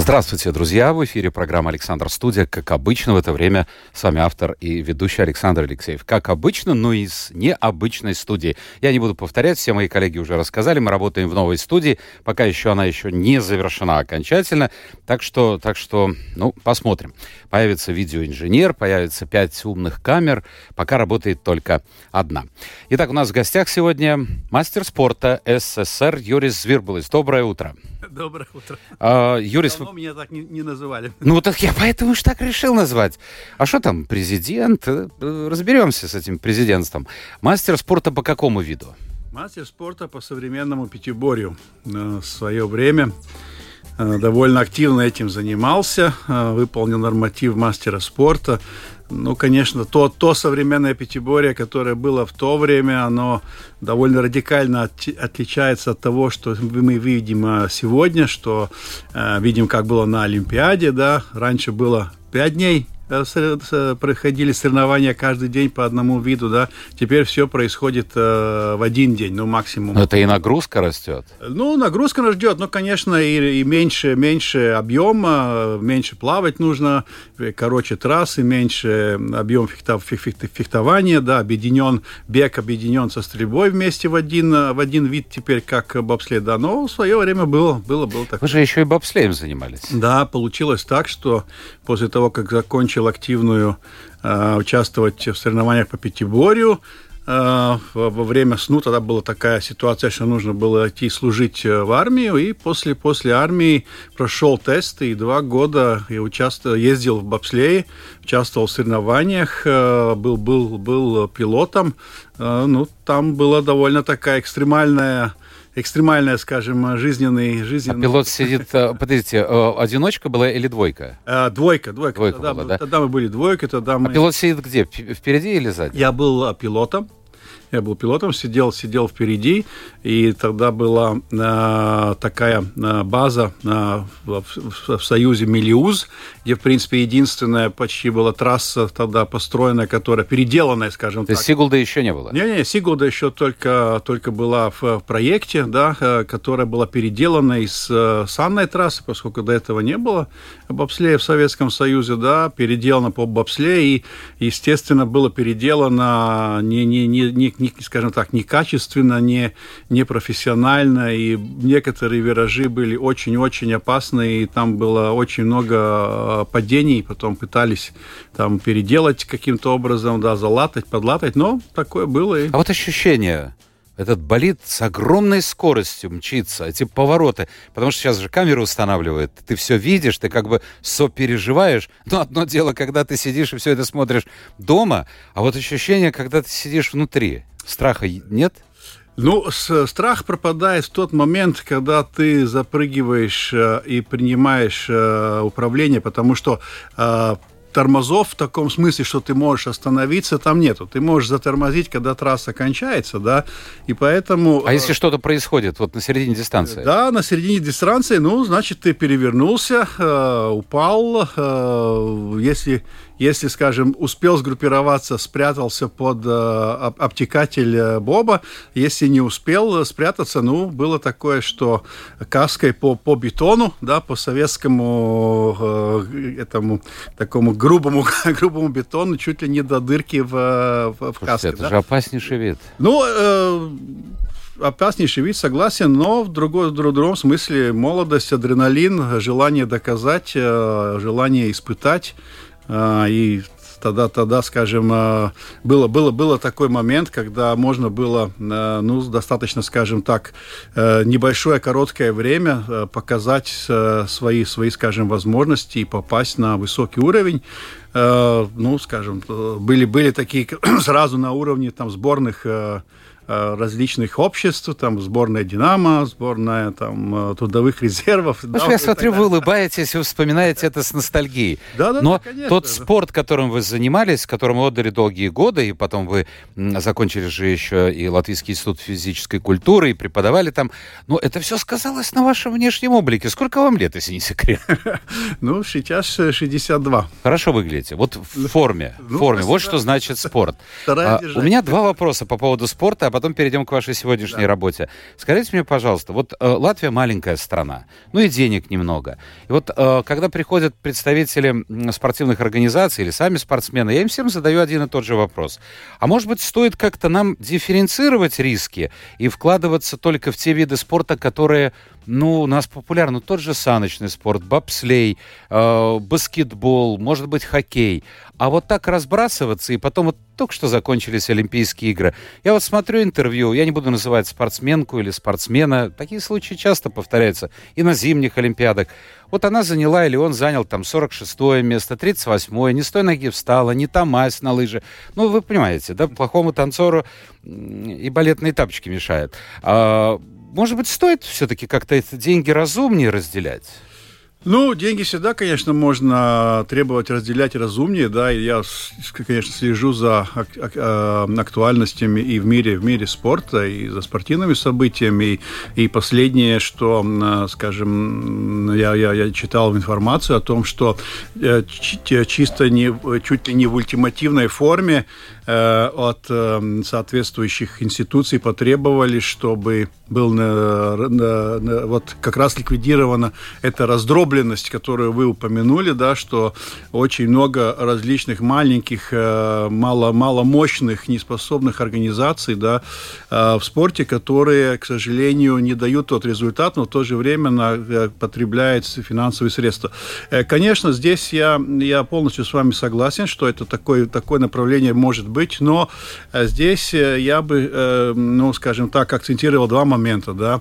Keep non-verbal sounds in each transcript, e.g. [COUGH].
Здравствуйте, друзья! В эфире программа «Александр Студия». Как обычно, в это время с вами автор и ведущий Александр Алексеев. Как обычно, но из необычной студии. Я не буду повторять, все мои коллеги уже рассказали. Мы работаем в новой студии. Пока еще она еще не завершена окончательно. Так что, так что ну, посмотрим. Появится видеоинженер, появится пять умных камер. Пока работает только одна. Итак, у нас в гостях сегодня мастер спорта СССР Юрис Звербулис. Доброе утро. Доброе утро. [LAUGHS] А, Юрис, Давно меня так не, не называли. Ну, так я поэтому же так решил назвать. А что там, президент? Э, Разберемся с этим президентством. Мастер спорта по какому виду? Мастер спорта по современному пятиборью. Э, В свое время э, довольно активно этим занимался, выполнил норматив мастера спорта. Ну, конечно, то, то современное пятиборье, которое было в то время, оно довольно радикально от- отличается от того, что мы видим э, сегодня, что э, видим, как было на Олимпиаде, да, раньше было пять дней сор- с- проходили соревнования каждый день по одному виду, да, теперь все происходит э, в один день, ну, максимум. Ну, это и нагрузка растет. Ну, нагрузка нас ждет, но, конечно, и, и меньше, меньше объема, меньше плавать нужно, э, короче трассы, меньше объем фехта- фех- фех- фехтования, да, объединен, бег объединен со стрельбой вместе в один, э, в один вид теперь, как бобслед, да, но в свое время было, было, было так. Вы же еще и бобслеем занимались. Да, получилось так, что после того, как закончил активную э, участвовать в соревнованиях по пятиборью, э, во время сну тогда была такая ситуация, что нужно было идти служить э, в армию, и после, после армии прошел тесты, и два года я участвовал, ездил в бобслее, участвовал в соревнованиях, был, был, был пилотом, ну, там была довольно такая экстремальная экстремальная, скажем, жизненный, А жизненный пилот сидит... э, Подождите, э, одиночка была или двойка? А, двойка, двойка. Двойка тогда, была, мы- да? тогда мы были двойкой, тогда мы... А пилот сидит где? Впереди или сзади? Я был а, пилотом. Я был пилотом, сидел, сидел впереди, и тогда была а, такая а, база а, в, в- в Союзе Мелиуз, где, в принципе, единственная почти была трасса тогда построенная, которая переделанная, скажем То так. есть Сигулда еще не было? Не-не, Сигулда еще только, только была в, в проекте, да, э, которая была переделана из э, санной трассы, поскольку до этого не было бобслея в Советском Союзе, да, переделана по бобслею, и, естественно, было переделано не, не, не, не, не, скажем так, некачественно, не, не профессионально, и некоторые виражи были очень-очень опасные, и там было очень много э, падений, потом пытались там переделать каким-то образом, да, залатать, подлатать, но такое было. И... А вот ощущение, этот болид с огромной скоростью мчится, эти повороты, потому что сейчас же камеру устанавливают, ты все видишь, ты как бы сопереживаешь, но одно дело, когда ты сидишь и все это смотришь дома, а вот ощущение, когда ты сидишь внутри, страха нет? Ну, страх пропадает в тот момент, когда ты запрыгиваешь э, и принимаешь э, управление, потому что э, тормозов в таком смысле, что ты можешь остановиться, там нету. Ты можешь затормозить, когда трасса кончается, да, и поэтому... А если что-то происходит вот на середине дистанции? Да, на середине дистанции, ну, значит, ты перевернулся, э, упал. э, если, если, скажем, успел сгруппироваться, спрятался под э, об- обтекатель э, Боба. Если не успел спрятаться, ну, было такое, что каской по, по бетону, да, по советскому э, этому такому грубому, [LAUGHS] грубому бетону, чуть ли не до дырки в, в, в каске. это да. же опаснейший вид. Ну, э, опаснейший вид, согласен, но в, другой, в друг- другом смысле молодость, адреналин, желание доказать, э, желание испытать. Э, и тогда, тогда, скажем, э, было, было, было такой момент, когда можно было, э, ну, достаточно, скажем так, э, небольшое короткое время показать э, свои, свои, скажем, возможности и попасть на высокий уровень. Э, Ну, скажем, были, были такие [CLEARS THROAT] сразу на уровне там сборных различных обществ, там сборная «Динамо», сборная там трудовых резервов. Ну, да, я смотрю, вы улыбаетесь, вы вспоминаете это с ностальгией. Да, да, Но да, конечно. тот спорт, которым вы занимались, которым отдали долгие годы, и потом вы закончили же еще и Латвийский институт физической культуры, и преподавали там, но это все сказалось на вашем внешнем облике. Сколько вам лет, если не секрет? [LAUGHS] Ну, сейчас 62. Хорошо выглядите. Вот в форме. В ну, форме. [LAUGHS] Вот что значит спорт. А, у меня два вопроса по поводу спорта, а потом перейдем к вашей сегодняшней да. работе. Скажите мне, пожалуйста, вот э, Латвия маленькая страна, ну и денег немного. И вот э, когда приходят представители спортивных организаций или сами спортсмены, я им всем задаю один и тот же вопрос. А может быть, стоит как-то нам дифференцировать риски и вкладываться только в те виды спорта, которые ну, у нас популярны тот же саночный спорт, бобслей, э, баскетбол, может быть, хоккей. А вот так разбрасываться, и потом вот только что закончились Олимпийские игры. Я вот смотрю интервью, я не буду называть спортсменку или спортсмена, такие случаи часто повторяются и на зимних Олимпиадах. Вот она заняла или он занял там 46 место, 38 не с той ноги встала, не та мазь на лыжи. Ну, вы понимаете, да, плохому танцору и балетные тапочки мешают. А, может быть, стоит все-таки как-то эти деньги разумнее разделять? Ну, деньги всегда, конечно, можно требовать разделять разумнее, да, и я, конечно, слежу за а, актуальностями и в мире, в мире спорта, и за спортивными событиями, и, последнее, что, скажем, я, я, я читал информацию о том, что э, чисто не, чуть ли не в ультимативной форме Э, от э, соответствующих институций потребовали, чтобы был вот как раз ликвидирована эта раздробленность, которую вы упомянули, да, что очень много различных маленьких, э, мало, маломощных, неспособных организаций да, в спорте, которые, к сожалению, не дают тот результат, но в то же время на, потребляют финансовые средства. Конечно, здесь я, я полностью с вами согласен, что это такое, такое направление может быть, быть, но э, здесь э, я бы, э, ну, скажем так, акцентировал два момента, да,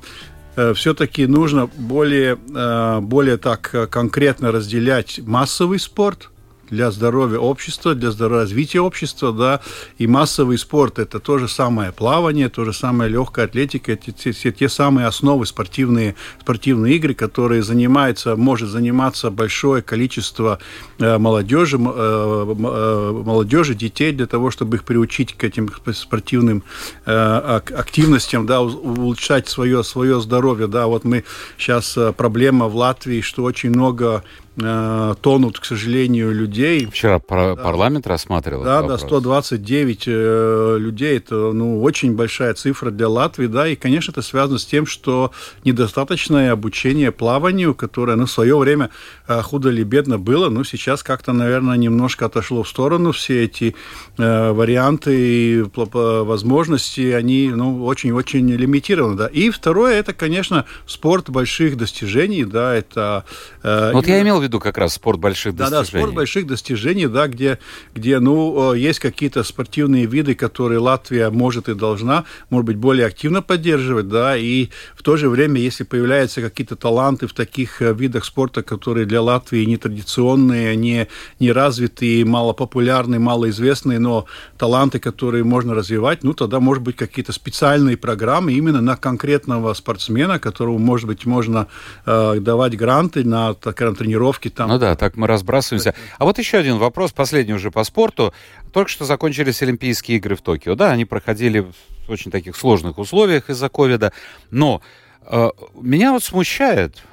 все-таки нужно более, более так конкретно разделять массовый спорт – для здоровья общества, для развития общества, да, и массовый спорт – это то же самое плавание, то же самое легкая атлетика, это те, те, те самые основы спортивные, спортивные игры, которые занимается, может заниматься большое количество э, молодежи, э, э, молодежи, детей для того, чтобы их приучить к этим спортивным э, активностям, да, улучшать свое, свое здоровье, да, вот мы сейчас э, проблема в Латвии, что очень много Э, тонут, к сожалению, людей. Вчера да. парламент рассматривал. Да, да, 129 э, людей. Это ну, очень большая цифра для Латвии, да, и, конечно, это связано с тем, что недостаточное обучение плаванию, которое ну, в свое время э, худо или бедно было, но сейчас как-то, наверное, немножко отошло в сторону. Все эти э, варианты и возможности, они ну, очень-очень лимитированы. Да. И второе, это, конечно, спорт больших достижений, да, это... Э, вот я имел в виду как раз спорт больших да, достижений. Да, спорт больших достижений, да, где, где ну, есть какие-то спортивные виды, которые Латвия может и должна, может быть, более активно поддерживать, да, и в то же время, если появляются какие-то таланты в таких э, видах спорта, которые для Латвии нетрадиционные, не, не развитые, малопопулярные, малоизвестные, но таланты, которые можно развивать, ну, тогда, может быть, какие-то специальные программы именно на конкретного спортсмена, которому, может быть, можно э, давать гранты на, скажем, тренировки тренировки там. Ну да, так мы разбрасываемся. А вот еще один вопрос, последний уже по спорту. Только что закончились Олимпийские игры в Токио. Да, они проходили в очень таких сложных условиях из-за ковида. Но э, меня вот смущает,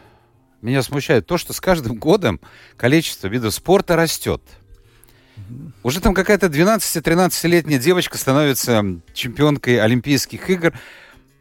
меня смущает то, что с каждым годом количество видов спорта растет. Уже там какая-то 12-13-летняя девочка становится чемпионкой Олимпийских игр.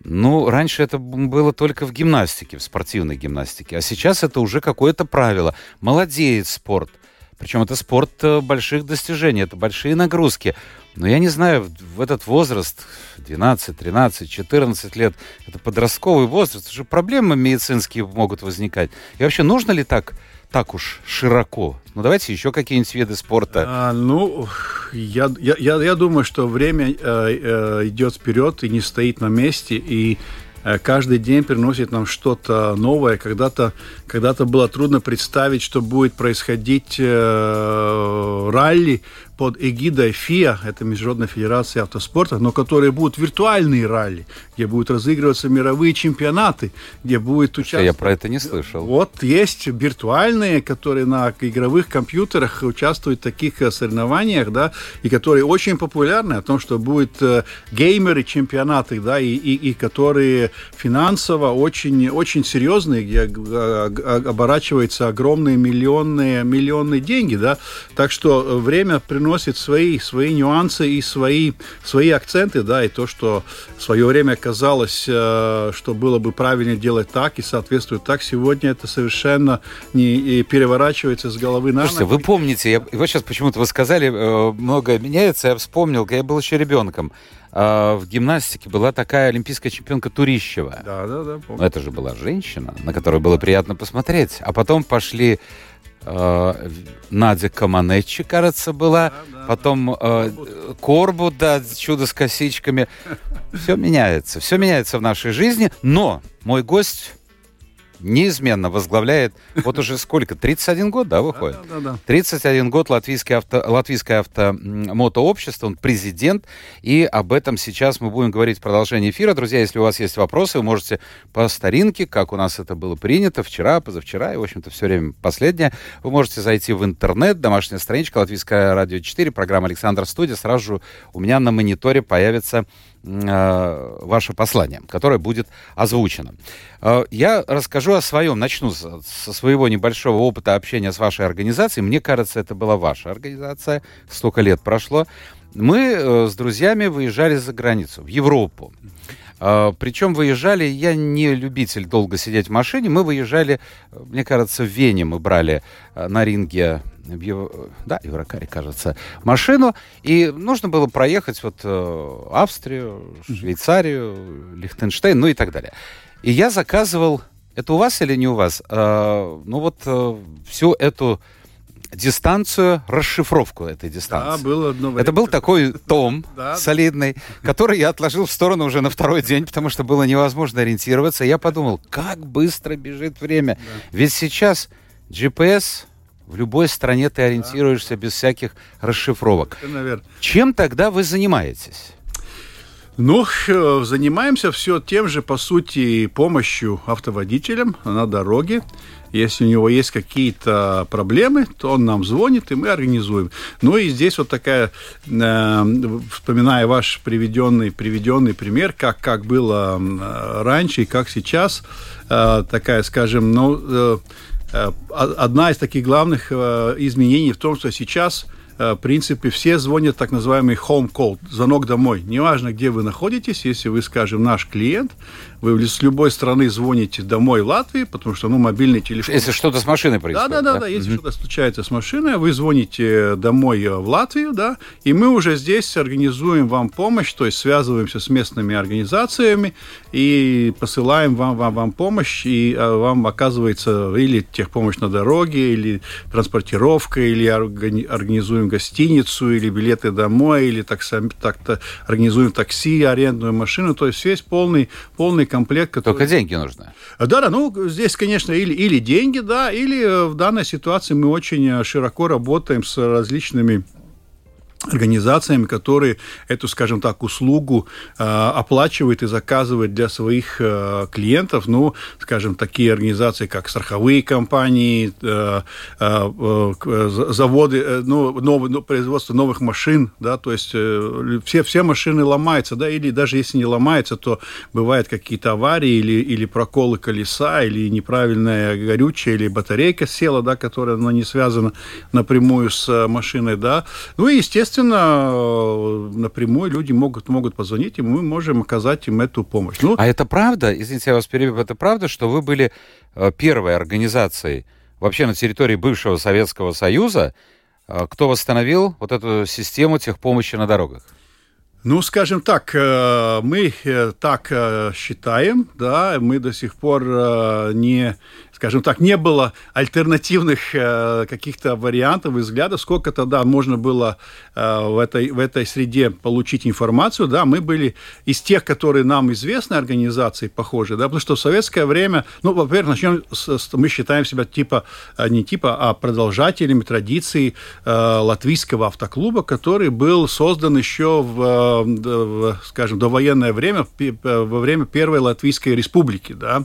Ну, раньше это было только в гимнастике, в спортивной гимнастике, а сейчас это уже какое-то правило. Молодеет спорт. Причем это спорт э, больших достижений, это большие нагрузки. Но я не знаю, в этот возраст, 12, 13, 14 лет, это подростковый возраст, уже проблемы медицинские могут возникать. И вообще, нужно ли так так уж широко? Ну, давайте еще какие-нибудь виды спорта. А, ну, я, я, я думаю, что время э, э, идет вперед и не стоит на месте, и э, каждый день приносит нам что-то новое. Когда-то когда было трудно представить, что будет происходить э, ралли под эгидой ФИА, это Международная Федерация Автоспорта, но которые будут виртуальные ралли, где будут разыгрываться мировые чемпионаты, где будет участвовать... Я про это не слышал. Вот есть виртуальные, которые на игровых компьютерах участвуют в таких э, соревнованиях, да, и которые очень популярны, о том, что будут э, геймеры чемпионаты, да, и, и, и которые финансово очень, очень серьезные, где э, оборачиваются огромные миллионные, миллионные деньги, да, так что время приносит свои, свои нюансы и свои, свои акценты, да, и то, что в свое время казалось, э, что было бы правильно делать так и соответствует так, сегодня это совершенно не переворачивается с головы на Слушайте, вы помните, я, вот сейчас почему-то вы сказали, э, многое меняется, я вспомнил, когда я был еще ребенком, э, в гимнастике была такая олимпийская чемпионка Турищева. Да, да, да. Помню. Это же была женщина, на которую было приятно посмотреть. А потом пошли э, Надя Каманечи, кажется, была. Да, да, Потом э, Корбу, да, чудо с косичками. Все меняется. Все меняется в нашей жизни. Но мой гость неизменно возглавляет, вот уже сколько, 31 год, да, выходит? Да, да, да. 31 год латвийское, авто, латвийское автомотообщество, он президент, и об этом сейчас мы будем говорить в продолжении эфира. Друзья, если у вас есть вопросы, вы можете по старинке, как у нас это было принято вчера, позавчера, и, в общем-то, все время последнее, вы можете зайти в интернет, домашняя страничка Латвийское радио 4, программа Александр Студия, сразу же у меня на мониторе появится ваше послание, которое будет озвучено. Э, я расскажу о своем, начну со своего небольшого опыта общения с вашей организацией. Мне кажется, это была ваша организация, столько лет прошло. Мы э, с друзьями выезжали за границу, в Европу. Причем выезжали, я не любитель долго сидеть в машине, мы выезжали, мне кажется, в Вене мы брали на ринге Ев... да, Еврокаре, кажется, машину, и нужно было проехать вот э, Австрию, Швейцарию, Лихтенштейн, ну и так далее. И я заказывал, это у вас или не у вас, э, ну вот э, всю эту дистанцию, расшифровку этой дистанции. Да, было одно время. Это был такой [LAUGHS] том солидный, который я отложил в сторону уже на второй день, потому что было невозможно ориентироваться. Я подумал, как быстро бежит время. Ведь сейчас GPS в любой стране ты ориентируешься без всяких расшифровок. Чем тогда вы занимаетесь? Ну, э, занимаемся все тем же, по сути, помощью автоводителям на дороге. Если у него есть какие-то проблемы, то он нам звонит, и мы организуем. Ну и здесь вот такая, э, вспоминая ваш приведенный, приведенный пример, как, как было раньше и как сейчас, э, такая, скажем, ну, э, Э, одна из таких главных э, изменений в том, что сейчас Э, в принципе, все звонят так называемый home call, звонок домой. Неважно, где вы находитесь, если вы, скажем, наш клиент, вы с любой страны звоните домой Латвии, потому что, ну, мобильный телефон... Если что-то с машиной происходит. Да, да, да, да, если mm-hmm. что-то случается с машиной, вы звоните домой в Латвию, да, и мы уже здесь организуем вам помощь, то есть связываемся с местными организациями и посылаем вам, вам, вам помощь, и а, вам оказывается или техпомощь на дороге, или транспортировка, или организуем организуем гостиницу или билеты домой, или так, так-то организуем такси, арендную машину. То есть весь полный, полный комплект. Который... Только деньги нужны. Да, да, ну здесь, конечно, или, или деньги, да, или э, в данной ситуации мы очень э, широко работаем с различными организациями, которые эту, скажем так, услугу э, оплачивают и заказывают для своих э, клиентов. Ну, скажем, такие организации, как страховые компании, э, э, э заводы, э, ну, новое, ну, производство новых машин, да, то есть э, все, все машины ломаются, да, или даже если не ломаются, то бывают какие-то аварии или, или проколы колеса, или неправильная горючая, или батарейка села, да, которая она не связана напрямую с машиной, да. Ну и, естественно, естественно, э, напрямую люди могут, могут позвонить, и мы можем оказать им эту помощь. Ну, а это правда, извините, я вас перебью, это правда, что вы были э, первой организацией вообще на территории бывшего Советского Союза, э, кто восстановил вот эту систему техпомощи на дорогах? Ну, скажем так, мы так считаем, да, мы до сих пор не скажем так, не было альтернативных каких-то вариантов и взглядов, сколько тогда можно было в этой, в этой среде получить информацию, да, мы были из тех, которые нам известны, организации похожие, да, потому что в советское время, ну, во-первых, начнем с, мы считаем себя типа, не типа, а продолжателями традиций латвийского автоклуба, который был создан еще в, в скажем, довоенное время, во время Первой Латвийской Республики, да,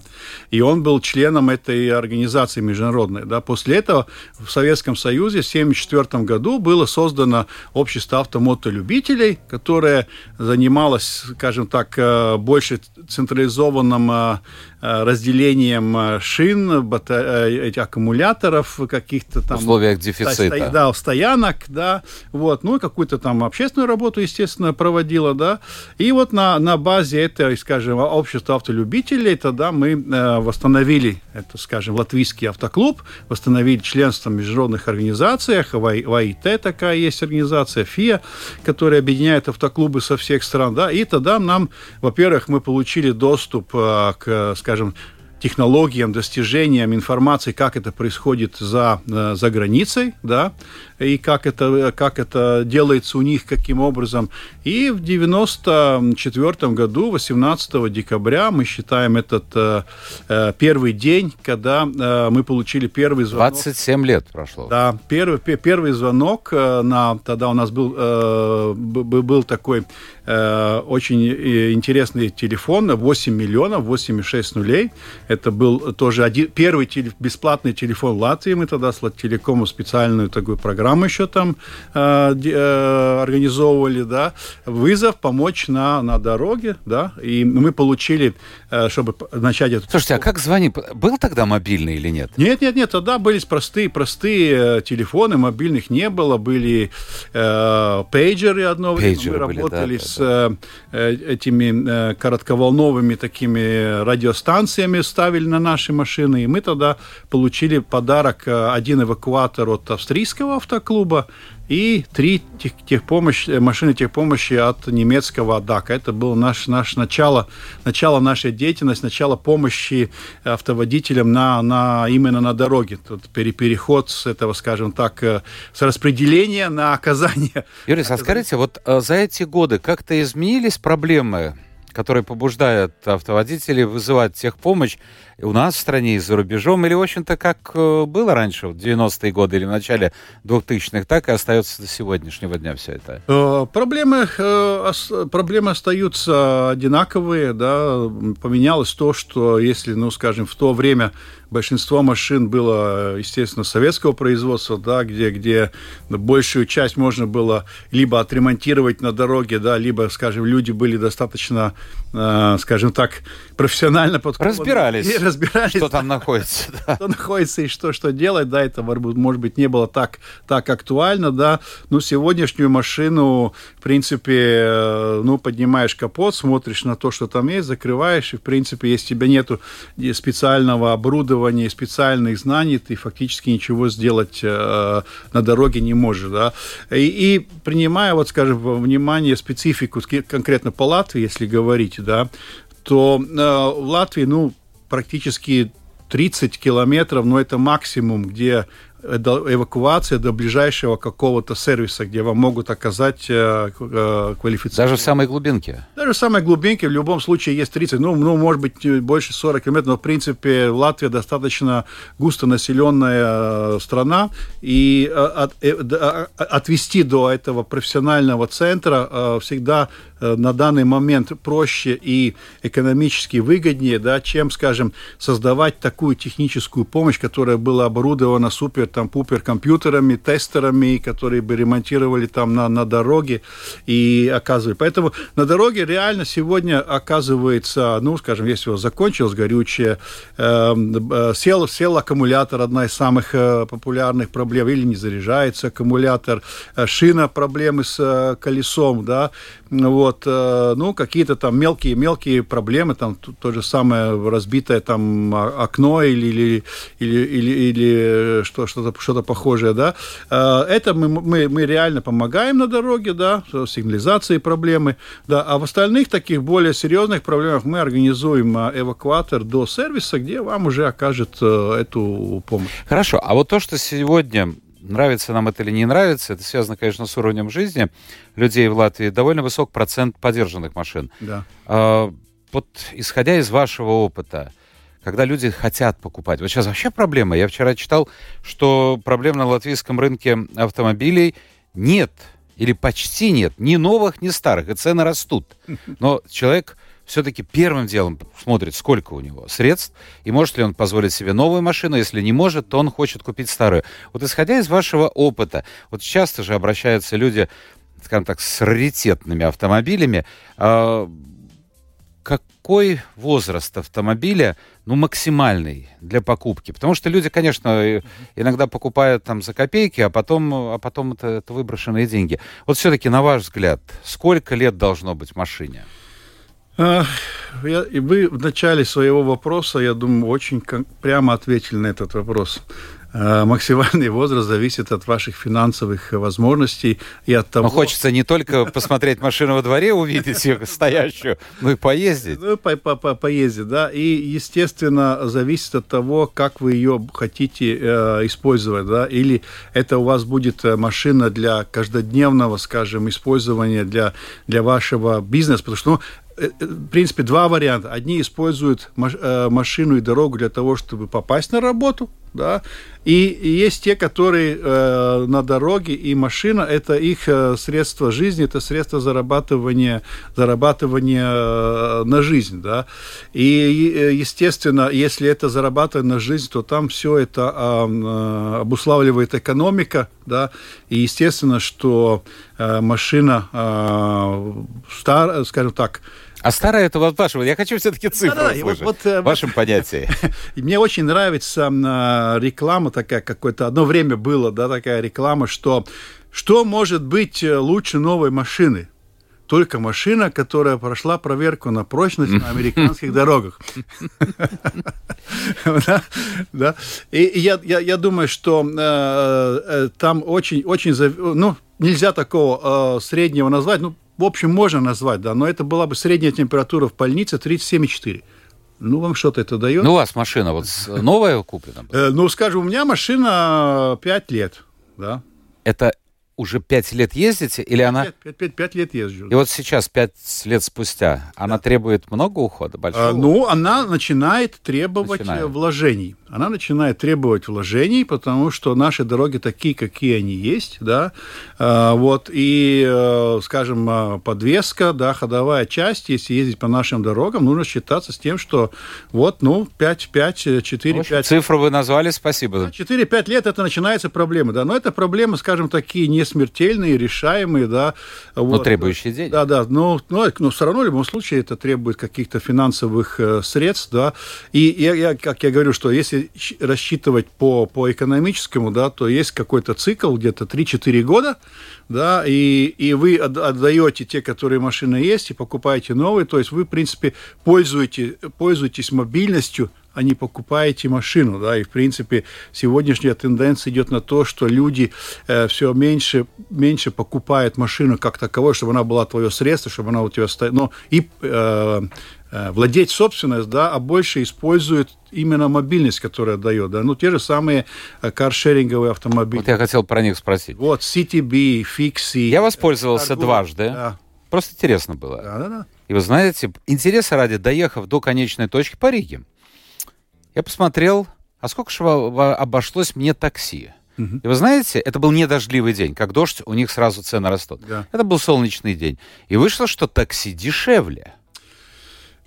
и он был членом этой организации международной, да. После этого в Советском Союзе в 1974 году было создано общество автомотолюбителей, которое занималось, скажем так, э, больше централизованным Э, разделением э, шин, бата, э, аккумуляторов каких-то там... В условиях дефицита. Да, стоянок, да, вот, ну и какую-то там общественную работу, естественно, проводила, да, и вот на, на базе этой, скажем, общества автолюбителей тогда мы э, восстановили, это, скажем, латвийский автоклуб, восстановили членство в международных организациях, в, в АИТ такая есть организация, ФИА, которая объединяет автоклубы со всех стран, да, и тогда нам, во-первых, мы получили доступ э, к, скажем, скажем, технологиям, достижениям информации, как это происходит за, э, за границей, да, и как это, как это делается у них, каким образом. И в 1994 году, 18 декабря, мы считаем этот э, э, первый день, когда э, мы получили первый звонок. 27 лет прошло. Да, первый, первый звонок, э, на, тогда у нас был, э, был такой э, очень интересный телефон, 8 миллионов, 8,6 нулей. Это был тоже один, первый теле, бесплатный телефон Латвии. Мы тогда с Телекому специальную такую программу еще там э, э, организовывали, да. Вызов помочь на, на дороге, да. И мы получили, э, чтобы начать эту... Слушайте, а как звонить? Был тогда мобильный или нет? Нет, нет, нет. Тогда были простые, простые э, телефоны, мобильных не было. Были э, пейджеры одно время. Мы работали да, с. Э, этими э, коротковолновыми такими радиостанциями ставили на наши машины, и мы тогда получили подарок э, один эвакуатор от австрийского автоклуба и три тех, техпомощь, э, машины техпомощи от немецкого ДАКа. Это было наш, наш начало, начало нашей деятельности, начало помощи автоводителям на, на, именно на дороге. Тут переход с этого, скажем так, э, с распределения на оказание. Юрий, а скажите, вот за эти годы как-то изменились проблемы которые побуждают автоводителей вызывать техпомощь у нас в стране и за рубежом, или, в общем-то, как э, было раньше, в 90-е годы или в начале 2000-х, так и остается до сегодняшнего дня все это? Э, проблемы, э, проблемы остаются одинаковые, да, поменялось то, что если, ну, скажем, в то время большинство машин было, естественно, советского производства, да, где, где большую часть можно было либо отремонтировать на дороге, да, либо, скажем, люди были достаточно, э, скажем так, профессионально подкованы. Разбирались, и разбирались, что там находится. [LAUGHS] Да. Что находится и что, что делать, да, это, может быть, не было так, так актуально, да, но сегодняшнюю машину, в принципе, э, ну, поднимаешь капот, смотришь на то, что там есть, закрываешь, и, в принципе, если у тебя нету специального оборудования, оборудования, специальных знаний ты фактически ничего сделать э, на дороге не можешь. Да? И, и принимая, вот, скажем, внимание специфику конкретно по Латвии, если говорить, да, то э, в Латвии, ну, практически 30 километров, но это максимум, где эвакуация до ближайшего какого-то сервиса, где вам могут оказать э, э, квалифицированную... Даже в самой глубинке? Даже в самой в любом случае есть 30, ну, ну может быть, больше 40 километров, но, в принципе, Латвия достаточно густонаселенная э, страна, и от, отвести до этого профессионального центра всегда на данный момент проще и экономически выгоднее, да, чем, скажем, создавать такую техническую помощь, которая была оборудована супер там пупер-компьютерами, тестерами, которые бы ремонтировали там на, на дороге и оказывали. Поэтому на дороге реально сегодня оказывается, ну, скажем, если вас закончилось горючее, эм, э, сел, сел аккумулятор, одна из самых э, популярных проблем, или не заряжается аккумулятор, э, шина, проблемы с колесом, да, вот, э, ну, какие-то там мелкие-мелкие проблемы, там то, же самое разбитое там окно или, или, или, или, или что, что-то что похожее, да. Э, это мы, мы, мы реально помогаем на дороге, да, сигнализации проблемы, да, а в остальных таких более серьезных проблемах мы организуем эвакуатор до сервиса, где вам уже окажет эту помощь. Хорошо, а вот то, что сегодня нравится нам это или не нравится, это связано, конечно, с уровнем жизни людей в Латвии. Довольно высок процент подержанных машин. Да. А, вот исходя из вашего опыта, когда люди хотят покупать. Вот сейчас вообще проблема. Я вчера читал, что проблем на латвийском рынке автомобилей нет или почти нет, ни новых, ни старых, и цены растут. Но человек все-таки первым делом смотрит, сколько у него средств, и может ли он позволить себе новую машину. Если не может, то он хочет купить старую. Вот исходя из вашего опыта, вот часто же обращаются люди, скажем так, с раритетными автомобилями. Э, какой возраст автомобиля, ну, максимальный для покупки? Потому что люди, конечно, иногда покупают там за копейки, а потом, а потом это, это выброшенные деньги. Вот все-таки, на ваш взгляд, сколько лет должно быть машине? Я, вы в начале своего вопроса, я думаю, очень прямо ответили на этот вопрос. А, максимальный возраст зависит от ваших финансовых возможностей и от того... Но хочется не только [LAUGHS] посмотреть машину во дворе, увидеть ее стоящую, но и поездить. Ну, по -по -по поездить, да. И, естественно, зависит от того, как вы ее хотите э, использовать, да. Или это у вас будет э, машина для каждодневного, скажем, использования для, для вашего бизнеса, потому что ну, Э, э, в принципе, два варианта. Одни используют э, машину и дорогу для того, чтобы попасть на работу, да, и, есть те, которые э, на дороге, и машина – это их э, средство жизни, это средство зарабатывания, зарабатывания э, на жизнь, да. И, естественно, если это зарабатывание на жизнь, то там все это э, обуславливает экономика, да, и естественно, что э, машина э, стар, скажем так, а старая это вот вашего. Я хочу все-таки цифры да, да. Вот, вот, в вашем понятии. [LAUGHS] Мне очень нравится реклама такая, какое-то одно время было, да, такая реклама, что что может быть э, лучше новой машины? Только машина, которая прошла проверку на прочность на [LAUGHS] американских дорогах. [LAUGHS] И я думаю, что э, э, там очень, очень, ну, нельзя такого среднего назвать, ну, в общем, можно назвать, да, но это была бы средняя температура в больнице 37,4. Ну, вам что-то это дает? Ну, у вас машина вот новая куплена? Э, ну, скажем, у меня машина 5 лет, да. Это уже пять лет ездите, или она... Пять, пять, пять лет езжу. И вот сейчас, пять лет спустя, она да. требует много ухода, большого? А, ну, она начинает требовать начинает. вложений она начинает требовать вложений, потому что наши дороги такие, какие они есть, да, а, вот, и, э, скажем, а, подвеска, да, ходовая часть, если ездить по нашим дорогам, нужно считаться с тем, что вот, ну, 5, 5, 4, 5... Цифру вы назвали, спасибо. 4-5 лет это начинается проблема, да, но это проблемы, скажем, такие не смертельные, решаемые, да. Но вот. требующие денег. Да, да, но, но, но все равно в любом случае это требует каких-то финансовых э, средств, да, и я, я, как я говорю, что если если рассчитывать по, по экономическому, да, то есть какой-то цикл, где-то 3-4 года, да, и, и вы отдаете те, которые машины есть, и покупаете новые, то есть вы, в принципе, пользуетесь, пользуетесь мобильностью, а не покупаете машину, да, и, в принципе, сегодняшняя тенденция идет на то, что люди э, все меньше, меньше покупают машину как таковой, чтобы она была твое средство, чтобы она у тебя стояла, но и э, Э, владеть собственность, да, а больше используют именно мобильность, которая дает, да, ну, те же самые э, каршеринговые автомобили. Вот я хотел про них спросить. Вот, CTB, Fixi. Я воспользовался Cargo. дважды. Да. Просто интересно было. Да, да, да. И вы знаете, интереса ради, доехав до конечной точки по Риге, я посмотрел, а сколько же обошлось мне такси? И вы знаете, это был не дождливый день. Как дождь, у них сразу цены растут. Да. Это был солнечный день. И вышло, что такси дешевле.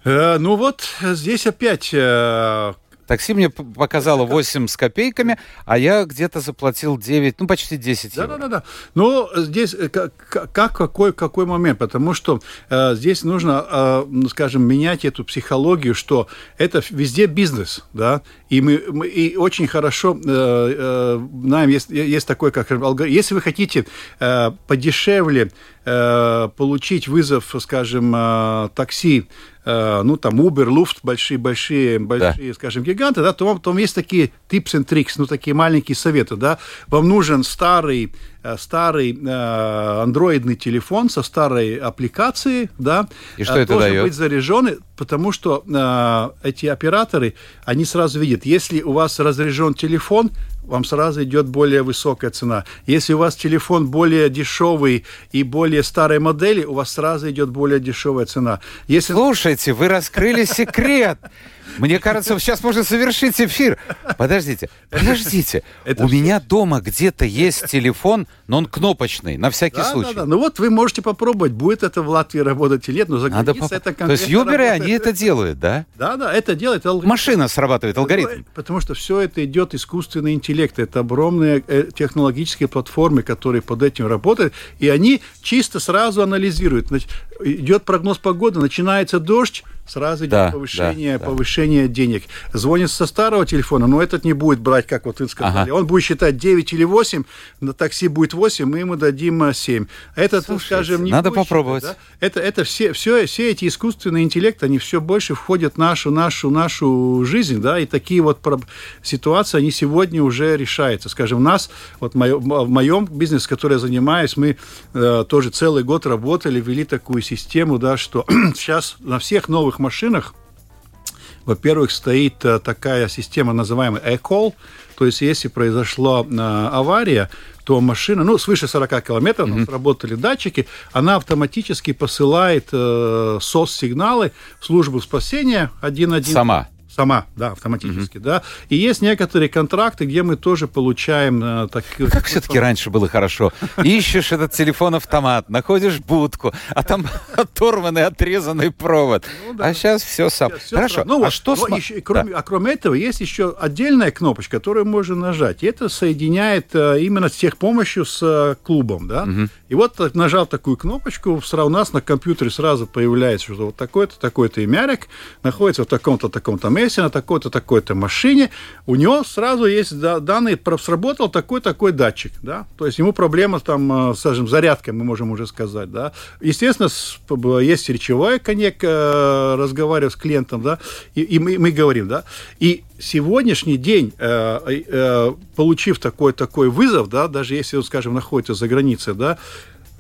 Э, ну вот, здесь опять э, Такси мне показало 8 с копейками, а я где-то заплатил 9, ну, почти 10 евро. Да-да-да. Но здесь э, как, как какой, какой момент? Потому что э, здесь нужно, э, скажем, менять эту психологию, что это везде бизнес, да, и мы, мы и очень хорошо э, э, знаем, есть, есть такой, как алгоритм. Если вы хотите э, подешевле получить вызов, скажем, э, такси э, ну, там, Uber, Luft, большие-большие, большие, да. скажем, гиганты, да, то, то есть такие tips and tricks, ну, такие маленькие советы, да. Вам нужен старый Э, старый э, андроидный телефон со старой аппликацией, да, и что это должен дает? быть заряжен, потому что э, эти операторы, они сразу видят, если у вас разряжен телефон, вам сразу идет более высокая цена. Если у вас телефон более дешевый и более старой модели, у вас сразу идет более дешевая цена. Если... Слушайте, вы раскрыли секрет. Мне кажется, сейчас можно совершить эфир. Подождите, подождите. Это У все... меня дома где-то есть телефон, но он кнопочный, на всякий да, случай. Да, да. Ну вот вы можете попробовать, будет это в Латвии работать или нет, но за Надо поп... это То есть юберы, работает. они это делают, да? Да, да, это делает алгоритм. Машина срабатывает, алгоритм. Потому что все это идет искусственный интеллект. Это огромные э, технологические платформы, которые под этим работают, и они чисто сразу анализируют. Значит, идет прогноз погоды, начинается дождь, сразу идет да, повышение, да, повышение да. денег. Звонит со старого телефона, но этот не будет брать, как вот вы сказали. Ага. Он будет считать 9 или 8, на такси будет 8, мы ему дадим 7. Этот, Слушайте, скажем, не Надо попробовать. Считать, да? Это, это все, все, все эти искусственные интеллекты, они все больше входят в нашу, нашу, нашу жизнь, да, и такие вот ситуации, они сегодня уже решаются. Скажем, у нас, вот мое, в моем бизнесе, который я занимаюсь, мы э, тоже целый год работали, ввели такую систему, да, что [CLEARS THROAT] сейчас на всех новых машинах, во-первых, стоит э, такая система, называемая e-call, то есть если произошла э, авария, то машина, ну, свыше 40 километров, mm-hmm. сработали датчики, она автоматически посылает э, SOS-сигналы в службу спасения 112. Сама? Сама, да, автоматически, угу. да. И есть некоторые контракты, где мы тоже получаем э, так. Как все-таки раньше было хорошо. Ищешь этот телефон-автомат, находишь будку, а там [LAUGHS] оторванный, отрезанный провод. Ну, да. А сейчас все сам. Хорошо. Ну, а вот, что? Еще, кроме, да. А кроме этого есть еще отдельная кнопочка, которую можно нажать. И это соединяет э, именно с техпомощью с э, клубом, да. Угу. И вот нажал такую кнопочку, сразу у нас на компьютере сразу появляется, что вот такой-то, такой-то имярик находится в таком-то, таком-то месте, на такой-то, такой-то машине. У него сразу есть данные, сработал такой-такой датчик, да. То есть ему проблема там, э, скажем, зарядкой, мы можем уже сказать, да. Естественно, есть речевой конек, э, разговариваю с клиентом, да, и, и мы, мы говорим, да. И сегодняшний день, э, э, получив такой такой вызов, да, даже если он, скажем, находится за границей, да,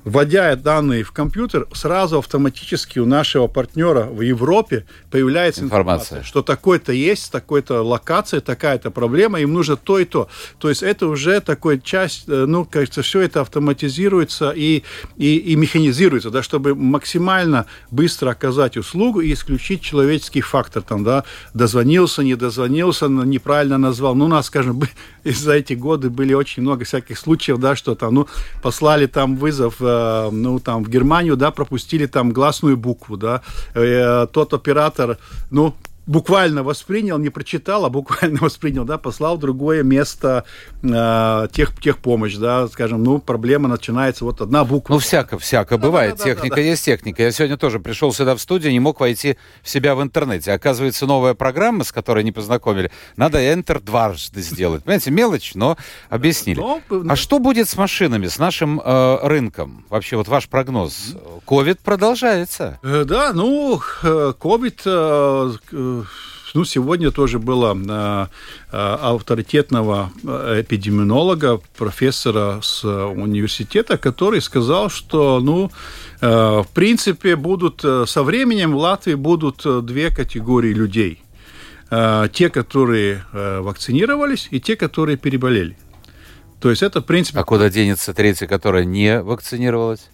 вводя данные в компьютер, сразу автоматически у нашего партнера в Европе появляется информация, информация что такой-то есть, такой-то локация, такая-то проблема, им нужно то и то. То есть это уже такой часть, э, ну, кажется, все это автоматизируется и, и, и механизируется, да, чтобы максимально быстро оказать услугу и исключить человеческий фактор, там, да, дозвонился, не дозвонился, неправильно назвал. Ну, у нас, скажем, [LAUGHS] за эти годы были очень много всяких случаев, да, что там, ну, послали там вызов Э, ну, там, в Германию, да, пропустили там гласную букву, да, э, тот оператор, ну, буквально воспринял, не прочитал, а буквально [LAUGHS] воспринял, да, послал в другое место э, тех, техпомощь, да, скажем, ну, проблема начинается, вот одна буква. Ну, всяко, всяко да, бывает, да, да, техника да, да, есть техника. Я сегодня тоже пришел сюда в студию, не мог войти в себя в интернете. Оказывается, новая программа, с которой не познакомили, надо Enter дважды сделать. Понимаете, мелочь, но объяснили. Но, а что будет с машинами, с нашим э, рынком? Вообще, вот ваш прогноз. Ковид продолжается. Э, да, ну, ковид... Э, ну, сегодня тоже было э, э, авторитетного эпидемиолога, профессора с университета, который сказал, что, ну, в принципе, будут со временем в Латвии будут две категории людей. Те, которые вакцинировались, и те, которые переболели. То есть это, в принципе... А куда денется третья, которая не вакцинировалась?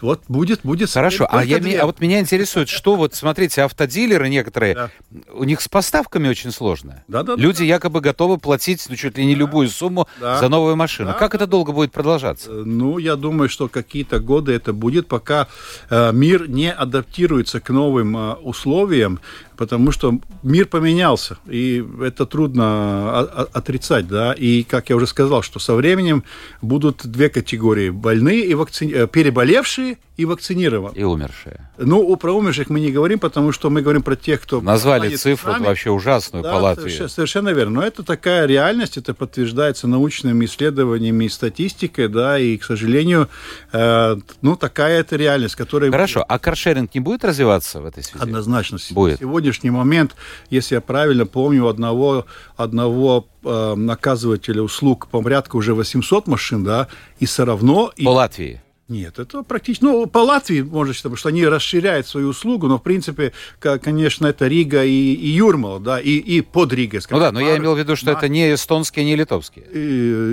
Вот будет, будет. Хорошо, а, я, а вот меня интересует, что вот, смотрите, автодилеры некоторые, да. у них с поставками очень сложно. Да, да, Люди да, якобы готовы платить ну, чуть ли не да, любую сумму да, за новую машину. Да, как это долго будет продолжаться? Э, ну, я думаю, что какие-то годы это будет, пока э, мир не адаптируется к новым э, условиям, потому что мир поменялся, и это трудно отрицать, да, и, как я уже сказал, что со временем будут две категории, больные и вакци... Э, переболевшие, и вакцинированы. И умершие. Ну, про умерших мы не говорим, потому что мы говорим про тех, кто... Назвали цифру вообще ужасную да, по Латвии. Совершенно, верно. Но это такая реальность, это подтверждается научными исследованиями и статистикой, да, и, к сожалению, э, ну, такая это реальность, которая... Хорошо, а каршеринг не будет развиваться в этой связи? Однозначно. Будет. В сегодняшний момент, если я правильно помню, одного, одного э, наказывателя услуг по порядку уже 800 машин, да, и все равно... По Латвии? Нет, это практически... Ну, по Латвии, можно считать, что они расширяют свою услугу, но, в принципе, конечно, это Рига и, и Юрмала, да, и, и под Ригой. Ну да, но я имел в виду, что на... это не эстонские, не литовские.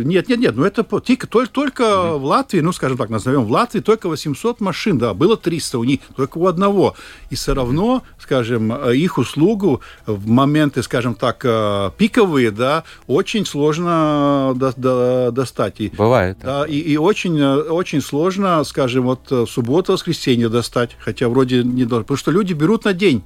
Нет, нет, нет, ну это только, только, mm-hmm. в Латвии, ну, скажем так, назовем, в Латвии только 800 машин, да, было 300 у них, только у одного. И все равно, скажем, их услугу в моменты, скажем так, э, пиковые, да, очень сложно до, до, достать. И, Бывает. Да, и, и очень, э, очень сложно можно, скажем, вот э, суббота, воскресенье достать, хотя вроде не должно, потому что люди берут на день.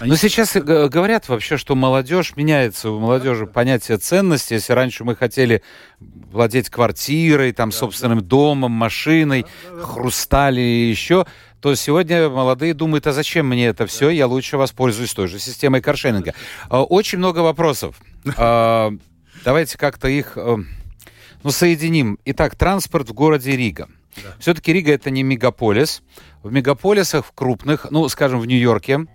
Они... Но сейчас говорят вообще, что молодежь меняется, у молодежи да, понятие ценности. Если раньше мы хотели владеть квартирой, там, да, собственным да. домом, машиной, да, да, да. хрустали и еще, то сегодня молодые думают, а зачем мне это все, я лучше воспользуюсь той же системой каршеринга. А, очень много вопросов. А, давайте как-то их э, ну, соединим. Итак, транспорт в городе Рига. Да. Все-таки Рига это не мегаполис. В мегаполисах, в крупных, ну, скажем, в Нью-Йорке,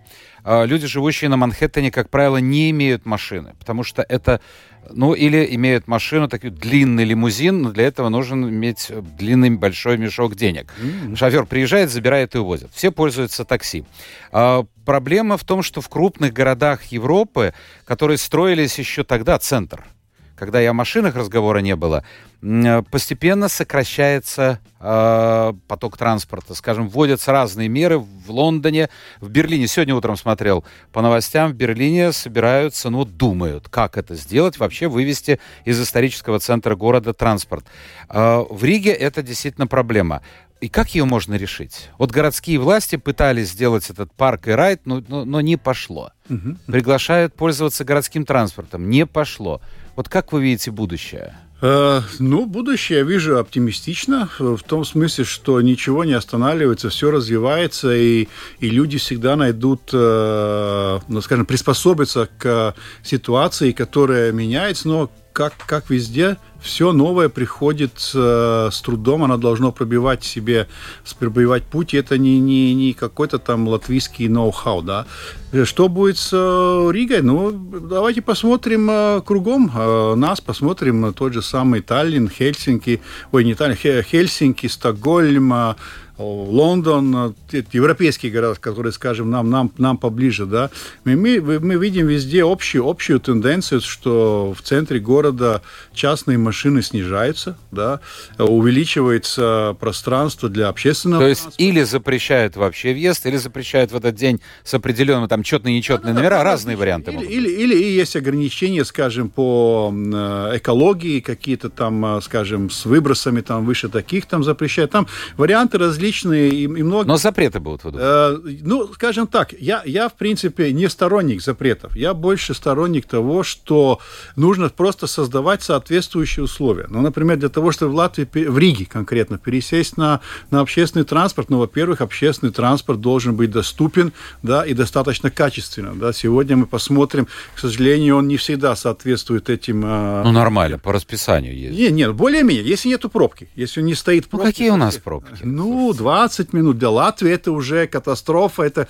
а, люди, живущие на Манхэттене, как правило, не имеют машины, потому что это, ну, или имеют машину, такой длинный лимузин, но для этого нужен иметь длинный большой мешок денег. Mm-hmm. Шофер приезжает, забирает и увозит. Все пользуются такси. А, проблема в том, что в крупных городах Европы, которые строились еще тогда, центр – когда и о машинах разговора не было, постепенно сокращается э, поток транспорта. Скажем, вводятся разные меры в Лондоне, в Берлине. Сегодня утром смотрел по новостям, в Берлине собираются, ну, думают, как это сделать, вообще вывести из исторического центра города транспорт. Э, в Риге это действительно проблема. И как ее можно решить? Вот городские власти пытались сделать этот парк и райд, но, но, но не пошло. Угу. Приглашают пользоваться городским транспортом, не пошло. Вот как вы видите будущее? Э, ну, будущее я вижу оптимистично, в том смысле, что ничего не останавливается, все развивается, и, и люди всегда найдут, э, ну, скажем, приспособиться к ситуации, которая меняется, но как, как везде, все новое приходит э, с трудом, оно должно пробивать себе, пробивать путь, и это не, не, не какой-то там латвийский ноу-хау, да. Что будет с э, Ригой? Ну, давайте посмотрим э, кругом э, нас, посмотрим тот же самый Таллин, Хельсинки, ой, не Таллин, Хельсинки, Стокгольм, э, Лондон, э, европейские города, которые, скажем, нам, нам, нам поближе, да, мы, мы, мы видим везде общую, общую тенденцию, что в центре города частные машины снижаются, да, увеличивается пространство для общественного То есть или запрещают вообще въезд, или запрещают в этот день с определенным, там, четные и нечетные да, номера, да, разные да, варианты или, или, или, или есть ограничения, скажем, по э, экологии, какие-то там, э, скажем, с выбросами там выше таких там запрещают. Там варианты различные различные и, и много... Но запреты будут выдуманы. Э, ну, скажем так, я, я, в принципе, не сторонник запретов. Я больше сторонник того, что нужно просто создавать соответствующие условия. Ну, например, для того, чтобы в Латвии, в Риге конкретно, пересесть на, на общественный транспорт, ну, во-первых, общественный транспорт должен быть доступен, да, и достаточно качественно, да. Сегодня мы посмотрим, к сожалению, он не всегда соответствует этим... Э, ну, нормально, по расписанию есть. Нет, нет, более-менее, если нету пробки, если он не стоит пробки... Ну, какие у нас пробки? Ну, 20 минут. Для Латвии это уже катастрофа, это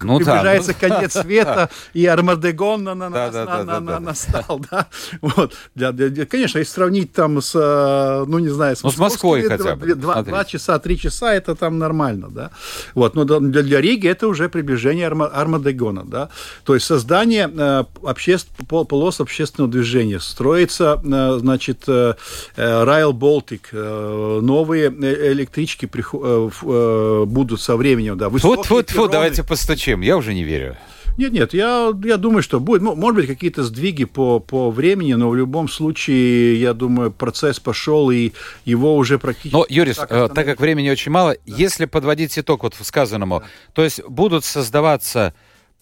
ну, приближается да, ну, конец света, и Армадегон на, на, да, на, да, на, на, настал. Да? Вот. Для, для, конечно, если сравнить там с, э, ну, не знаю, с, ну, с Москвой хотя бы. Два, два часа, три часа, это там нормально, да. Вот. Но для, для Риги это уже приближение Арма, Армадегона, да. То есть создание э, обществ, полос общественного движения. Строится, э, значит, э, Baltic, э, новые э, электрички приходят э, будут со временем, да, Вот, вот, вот, давайте постучим, я уже не верю. Нет, нет, я, я думаю, что будет. Ну, может быть, какие-то сдвиги по, по времени, но в любом случае, я думаю, процесс пошел, и его уже практически... Но, Юрис, так, э, так как времени очень мало, да. если подводить итог вот сказанному, да. то есть будут создаваться,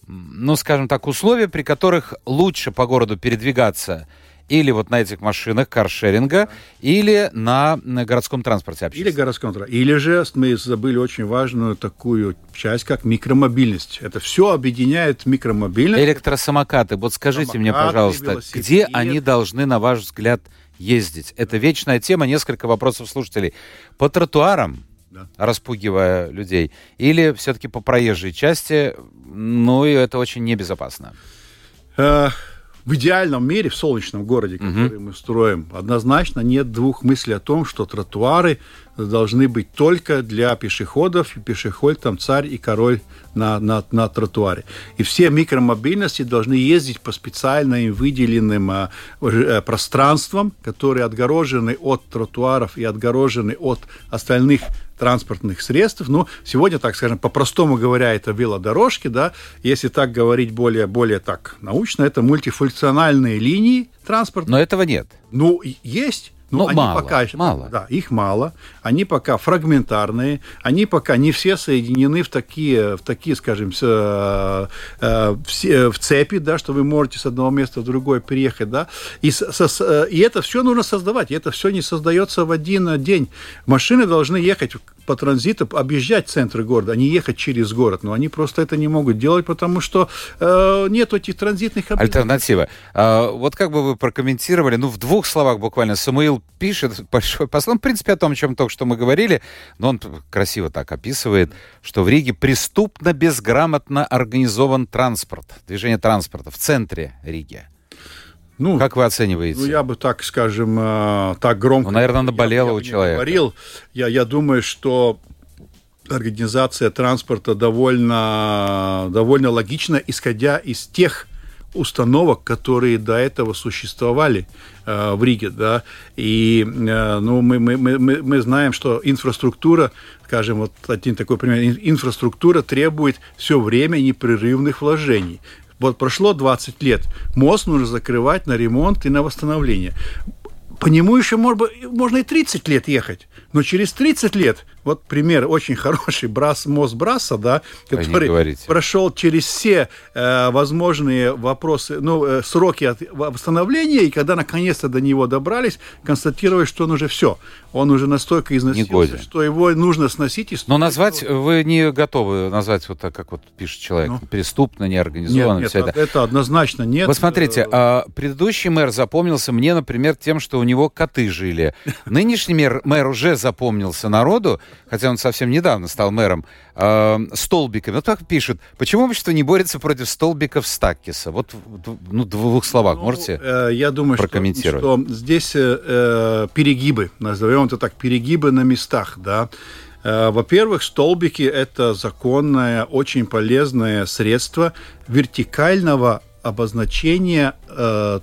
ну, скажем так, условия, при которых лучше по городу передвигаться или вот на этих машинах каршеринга, или на, городском транспорте общественном. Или городском транспорте. Или же мы забыли очень важную такую часть, как микромобильность. Это все объединяет микромобильность. Электросамокаты. Вот скажите Самокаты, мне, пожалуйста, велосипед. где они должны, на ваш взгляд, ездить? Это вечная тема. Несколько вопросов слушателей. По тротуарам, да. распугивая людей, или все-таки по проезжей части, ну и это очень небезопасно. В идеальном мире, в солнечном городе, который угу. мы строим, однозначно нет двух мыслей о том, что тротуары должны быть только для пешеходов, и пешеход там царь и король на, на, на тротуаре. И все микромобильности должны ездить по специально им выделенным а, э, пространствам, которые отгорожены от тротуаров и отгорожены от остальных транспортных средств. Ну, сегодня, так скажем, по-простому говоря, это велодорожки, да, если так говорить более, более так научно, это мультифункциональные линии транспорта. Но этого нет. Ну, есть. Ну, Но они мало, пока, мало. Да, их мало. Они пока фрагментарные. Они пока не все соединены в такие, в такие скажем, э, э, в цепи, да, что вы можете с одного места в другое переехать. Да, и, со, э, и это все нужно создавать. И это все не создается в один день. Машины должны ехать по транзиту объезжать центры города, а не ехать через город. Но они просто это не могут делать, потому что э, нет этих транзитных Альтернатива. А, вот как бы вы прокомментировали, ну, в двух словах буквально, Самуил пишет большой посыл, в принципе, о том, о чем только что мы говорили, но он красиво так описывает, что в Риге преступно безграмотно организован транспорт, движение транспорта в центре Риги. Ну, как вы оцениваете? Ну, я бы так, скажем, э, так громко... Ну, наверное, наболело у человека. Говорил. Я, я думаю, что организация транспорта довольно, довольно логична, исходя из тех установок, которые до этого существовали э, в Риге, да, и э, ну, мы, мы, мы, мы знаем, что инфраструктура, скажем, вот один такой пример, инфраструктура требует все время непрерывных вложений. Вот прошло 20 лет. Мост нужно закрывать на ремонт и на восстановление. По нему еще можно, можно и 30 лет ехать. Но через 30 лет вот пример очень хороший, Брас, мост Браса, да, который прошел через все э, возможные вопросы, ну, э, сроки от восстановления, и когда наконец-то до него добрались, констатировали, что он уже все, он уже настолько износился, что его нужно сносить. И Но назвать вы не готовы назвать вот так, как вот пишет человек, ну, преступно, неорганизованно. Нет, нет, это. это однозначно нет. Вы смотрите, а предыдущий мэр запомнился мне, например, тем, что у него коты жили. Нынешний мэр, мэр уже запомнился народу, хотя он совсем недавно стал мэром, э, столбиками. Вот так пишет, почему общество не борется против столбиков Стаккиса? Вот ну, в двух словах ну, можете э, Я думаю, прокомментировать? Что, что здесь э, перегибы, назовем это так, перегибы на местах, да. Э, во-первых, столбики – это законное, очень полезное средство вертикального обозначения э,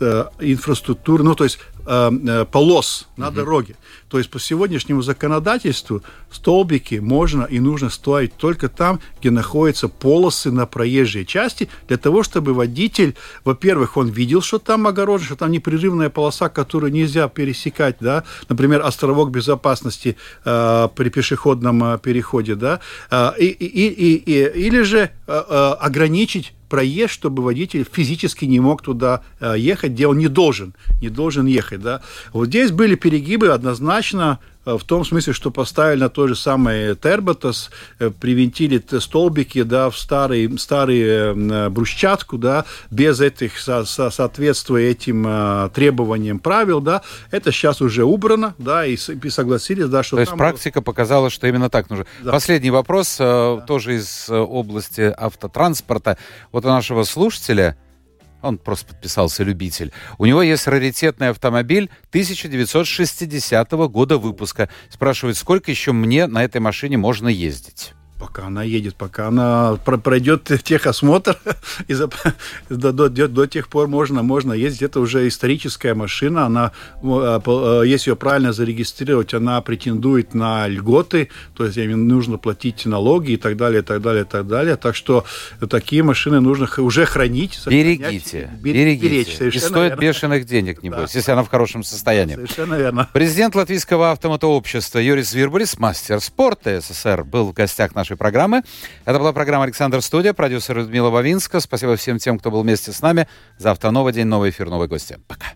э, инфраструктуры, ну, то есть э, э, полос на угу. дороге. То есть по сегодняшнему законодательству столбики можно и нужно ставить только там, где находятся полосы на проезжей части, для того, чтобы водитель, во-первых, он видел, что там огорожено, что там непрерывная полоса, которую нельзя пересекать, да, например, островок безопасности э, при пешеходном э, переходе, да, э, и, и, и, и, или же э, э, ограничить проезд, чтобы водитель физически не мог туда э, ехать, где он не должен, не должен ехать, да. Вот здесь были перегибы однозначно, в том смысле, что поставили на то же самое Терботас, э, привинтили столбики, да, в старый, старый э, брусчатку, да, без этих, со, со, соответствуя этим требованиям правил, да, это сейчас уже убрано, да, и, и согласились, да, что То есть практика показала, что именно так нужно. Да. Последний вопрос, да. тоже из области автотранспорта. Вот у нашего слушателя он просто подписался любитель. У него есть раритетный автомобиль 1960 года выпуска. Спрашивает, сколько еще мне на этой машине можно ездить? Пока она едет, пока она пройдет [LAUGHS] техосмотр, [LAUGHS] и за, до, до, до тех пор можно, можно ездить. Это уже историческая машина, она, э, э, если ее правильно зарегистрировать, она претендует на льготы, то есть им нужно платить налоги и так далее, и так далее, и так далее. Так что такие машины нужно уже хранить. Берегите, берегите. Беречь, и стоит верно. бешеных денег, небось, да. если она в хорошем состоянии. Совершенно верно. Президент Латвийского автомотообщества Юрис Вирбулис, мастер спорта СССР, был в гостях нашего нашей программы. Это была программа «Александр Студия», продюсер Людмила Вавинска. Спасибо всем тем, кто был вместе с нами. Завтра новый день, новый эфир, новые гости. Пока.